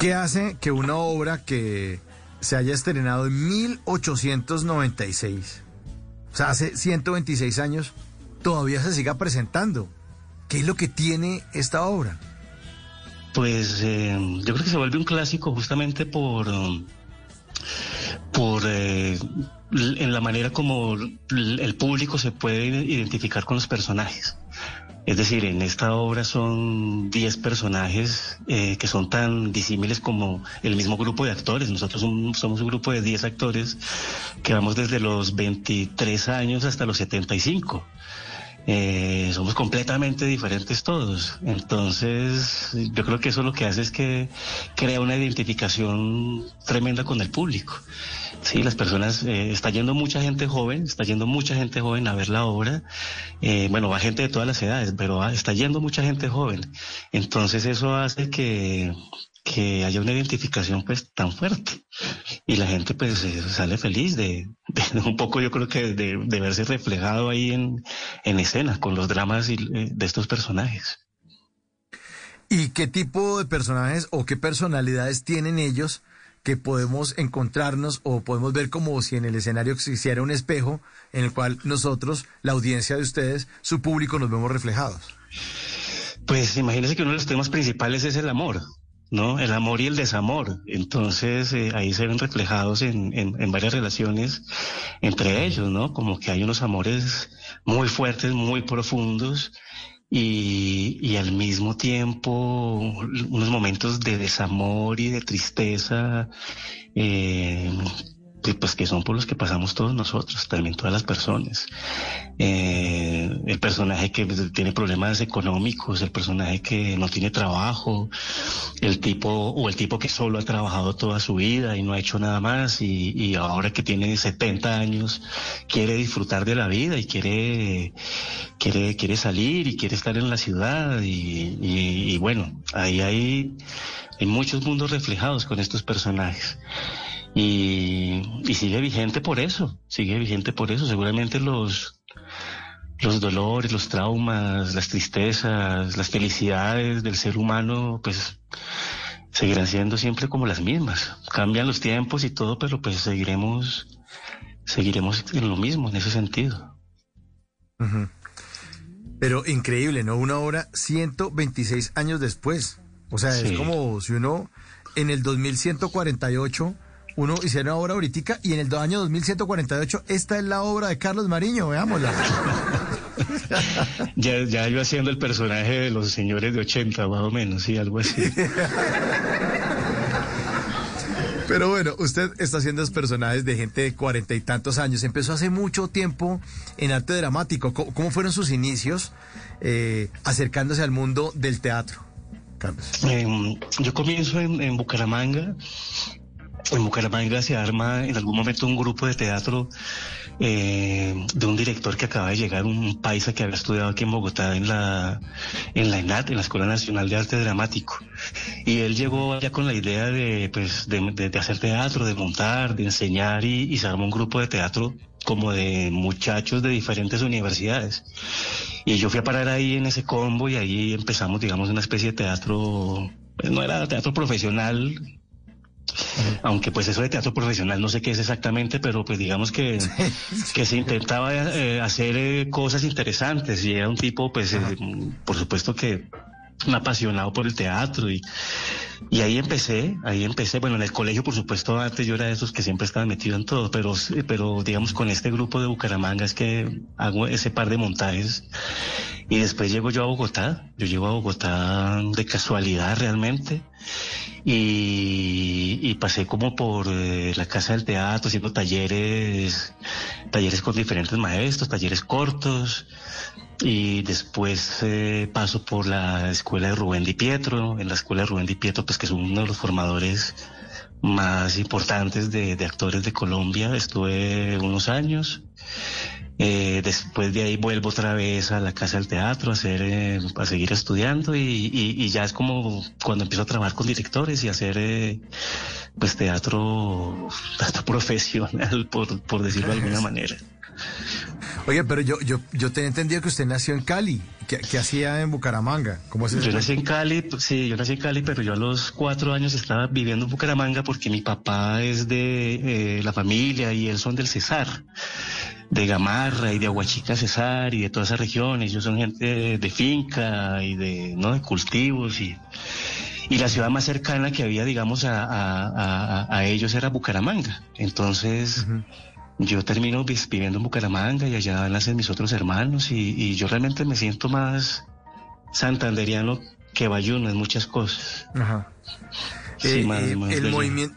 ¿Qué hace que una obra que se haya estrenado en 1896, o sea, hace 126 años, todavía se siga presentando? ¿Qué es lo que tiene esta obra? Pues eh, yo creo que se vuelve un clásico justamente por, por eh, en la manera como el público se puede identificar con los personajes. Es decir, en esta obra son 10 personajes eh, que son tan disímiles como el mismo grupo de actores. Nosotros somos un grupo de 10 actores que vamos desde los 23 años hasta los 75. Eh, somos completamente diferentes todos. Entonces, yo creo que eso lo que hace es que crea una identificación tremenda con el público. Sí, las personas, eh, está yendo mucha gente joven, está yendo mucha gente joven a ver la obra. Eh, bueno, va gente de todas las edades, pero está yendo mucha gente joven. Entonces eso hace que, que haya una identificación pues tan fuerte y la gente pues eh, sale feliz de, un poco yo creo que de, verse reflejado ahí en, en escena con los dramas eh, de estos personajes. ¿Y qué tipo de personajes o qué personalidades tienen ellos que podemos encontrarnos o podemos ver como si en el escenario existiera un espejo en el cual nosotros, la audiencia de ustedes, su público, nos vemos reflejados? Pues imagínense que uno de los temas principales es el amor. ¿no? El amor y el desamor. Entonces eh, ahí se ven reflejados en, en, varias relaciones entre ellos, ¿no? Como que hay unos amores muy fuertes, muy profundos y, y al mismo tiempo unos momentos de desamor y de tristeza. Eh, pues que son por los que pasamos todos nosotros, también todas las personas. Eh, el personaje que tiene problemas económicos, el personaje que no tiene trabajo, el tipo o el tipo que solo ha trabajado toda su vida y no ha hecho nada más y, ahora que tiene 70 años quiere disfrutar de la vida y quiere quiere quiere salir y quiere estar en la ciudad y, bueno ahí hay muchos mundos reflejados con estos personajes. Y, sigue vigente por eso, sigue vigente por eso. Seguramente los, los dolores, los traumas, las tristezas, las felicidades del ser humano, pues seguirán siendo siempre como las mismas. Cambian los tiempos y todo, pero pues seguiremos, seguiremos en lo mismo, en ese sentido. Pero increíble, ¿no? Una hora 126 años después. O sea, es como si uno en el 2148 uno hiciera una obra ahorita y en el año 2148 esta es la obra de Carlos Mariño, veámosla. ya, ya yo haciendo el personaje de los señores de 80, más o menos, sí, algo así. Pero bueno, usted está haciendo los personajes de gente de cuarenta y tantos años. Empezó hace mucho tiempo en arte dramático. ¿Cómo, fueron sus inicios eh, acercándose al mundo del teatro, Carlos? Em, yo comienzo en Bucaramanga en Bucaramanga se arma en algún momento un grupo de teatro eh, de un director que acaba de llegar, un paisa que había estudiado aquí en Bogotá en la, en la ENAT, en la Escuela Nacional de Arte Dramático. Y él llegó allá con la idea de, pues, de, hacer teatro, de montar, de enseñar y, y se armó un grupo de teatro como de muchachos de diferentes universidades. Y yo fui a parar ahí en ese combo y ahí empezamos, digamos, una especie de teatro, pues no era teatro profesional, aunque pues eso de teatro profesional no sé qué es exactamente, pero pues digamos que, que se intentaba eh, hacer eh, cosas interesantes y era un tipo pues eh, por supuesto que un apasionado por el teatro y, y ahí empecé, ahí empecé, bueno, en el colegio por supuesto antes yo era de esos que siempre estaba metido en todo, pero, pero digamos con este grupo de Bucaramanga es que hago ese par de montajes y después llego yo a Bogotá, yo llego a Bogotá de casualidad realmente y, pasé como por eh, la casa del teatro haciendo talleres, talleres con diferentes maestros, talleres cortos y después eh, paso por la escuela de Rubén Di Pietro, en la escuela de Rubén Di Pietro, pues que es uno de los formadores más importantes de, actores de Colombia, estuve unos años. Eh, después de ahí vuelvo otra vez a la casa del teatro a hacer, eh, a seguir estudiando y, ya es como cuando empiezo a trabajar con directores y hacer pues teatro, teatro profesional, por, por decirlo de alguna manera. Oye, pero yo, yo, yo tenía entendido que usted nació en Cali. ¿Qué, hacía en Bucaramanga? ¿Cómo yo nací en Cali, pues, sí, yo nací en Cali, pero yo a los cuatro años estaba viviendo en Bucaramanga porque mi papá es de eh, la familia y él son del Cesar, de Gamarra y de Aguachica Cesar y de todas esas regiones. Ellos son gente de finca y de, ¿no? de cultivos y y la ciudad más cercana que había, digamos, a, a, a, ellos era Bucaramanga. Entonces, yo termino viviendo en Bucaramanga y allá nacen mis otros hermanos y, yo realmente me siento más santanderiano que bayuno en muchas cosas. Ajá. Sí, eh, eh, el movimiento.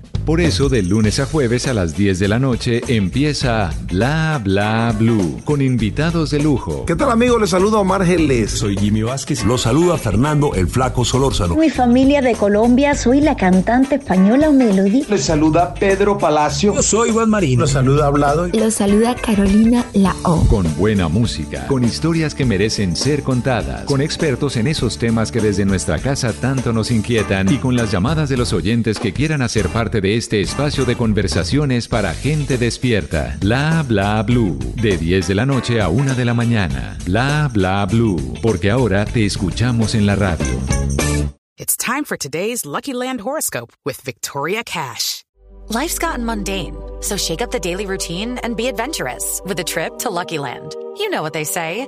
Por eso, de lunes a jueves a las 10 de la noche empieza Bla Bla Blue con invitados de lujo. ¿Qué tal, amigos? Les saludo a Omar Soy Jimmy Vázquez. Los saluda Fernando el Flaco Solórzano. Mi familia de Colombia, soy la cantante española Melody. Les saluda Pedro Palacio. Yo soy Juan Marino. Los saluda Hablado. Los saluda Carolina Lao. Con buena música, con historias que merecen ser contadas, con expertos en esos temas que desde nuestra casa tanto nos inquietan y con las llamadas de los oyentes que quieran hacer parte de este espacio de conversaciones para gente despierta. Bla bla blue. De 10 de la noche a 1 de la mañana. Bla bla blue. Porque ahora te escuchamos en la radio. It's time for today's Lucky Land horoscope with Victoria Cash. Life's gotten mundane, so shake up the daily routine and be adventurous with a trip to Lucky Land. You know what they say.